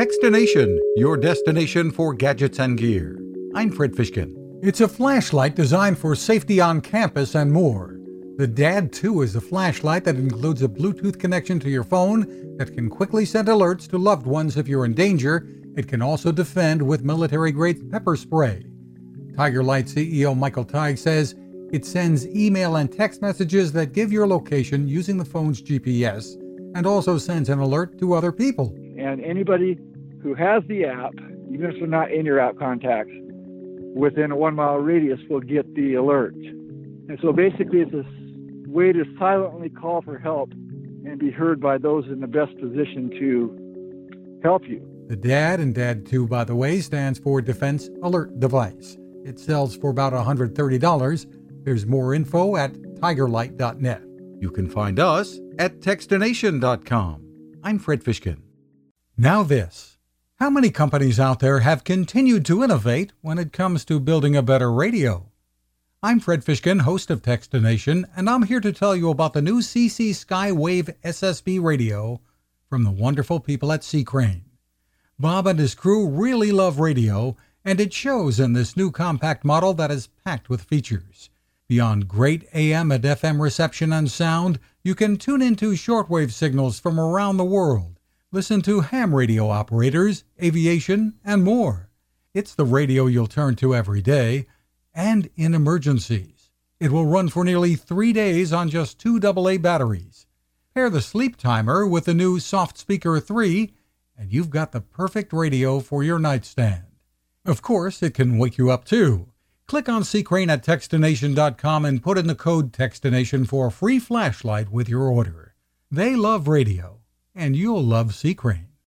Techstination, your destination for gadgets and gear. I'm Fred Fishkin. It's a flashlight designed for safety on campus and more. The DAD 2 is a flashlight that includes a Bluetooth connection to your phone that can quickly send alerts to loved ones if you're in danger. It can also defend with military grade pepper spray. Tiger Light CEO Michael Tighe says it sends email and text messages that give your location using the phone's GPS and also sends an alert to other people. And anybody who has the app, even if they're not in your app contacts, within a one mile radius will get the alert. And so basically, it's a way to silently call for help and be heard by those in the best position to help you. The DAD and DAD 2, by the way, stands for Defense Alert Device. It sells for about $130. There's more info at tigerlight.net. You can find us at techstination.com. I'm Fred Fishkin. Now, this. How many companies out there have continued to innovate when it comes to building a better radio? I'm Fred Fishkin, host of Techstination, and I'm here to tell you about the new CC Skywave SSB radio from the wonderful people at C. Crane. Bob and his crew really love radio, and it shows in this new compact model that is packed with features. Beyond great AM and FM reception and sound, you can tune into shortwave signals from around the world, listen to ham radio operators, aviation, and more. It's the radio you'll turn to every day and in emergencies. It will run for nearly three days on just two AA batteries. Pair the sleep timer with the new Soft Speaker 3, and you've got the perfect radio for your nightstand. Of course, it can wake you up too. Click on Crane at Techstination.com and put in the code Techstination for a free flashlight with your order. They love radio, and you'll love C. Crane.